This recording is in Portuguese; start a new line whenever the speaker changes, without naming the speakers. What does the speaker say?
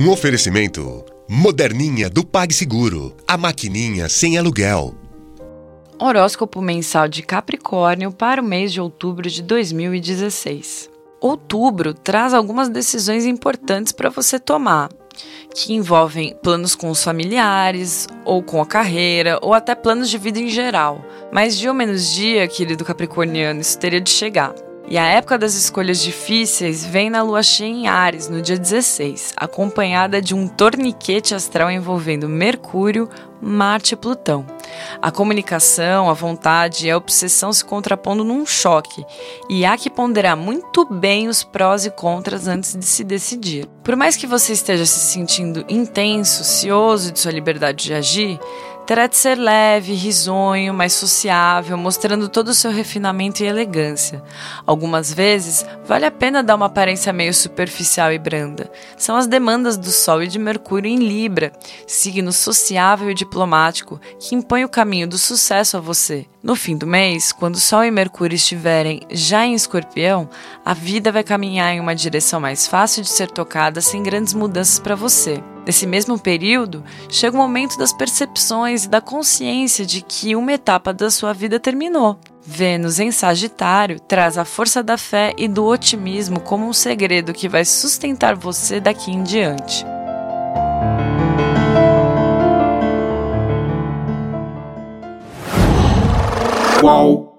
Um oferecimento moderninha do PagSeguro, a maquininha sem aluguel.
Horóscopo mensal de Capricórnio para o mês de outubro de 2016. Outubro traz algumas decisões importantes para você tomar, que envolvem planos com os familiares, ou com a carreira, ou até planos de vida em geral. Mas dia ou menos dia, querido capricorniano, isso teria de chegar. E a época das escolhas difíceis vem na lua cheia em Ares, no dia 16, acompanhada de um torniquete astral envolvendo Mercúrio, Marte e Plutão. A comunicação, a vontade e a obsessão se contrapondo num choque, e há que ponderar muito bem os prós e contras antes de se decidir. Por mais que você esteja se sentindo intenso, cioso de sua liberdade de agir, terá de ser leve, risonho, mais sociável, mostrando todo o seu refinamento e elegância. Algumas vezes, vale a pena dar uma aparência meio superficial e branda. São as demandas do Sol e de Mercúrio em Libra, signo sociável e diplomático que impõe o caminho do sucesso a você. No fim do mês, quando Sol e Mercúrio estiverem já em Escorpião, a vida vai caminhar em uma direção mais fácil de ser tocada sem grandes mudanças para você. Nesse mesmo período, chega o momento das percepções e da consciência de que uma etapa da sua vida terminou. Vênus em Sagitário traz a força da fé e do otimismo como um segredo que vai sustentar você daqui em diante.
Qual?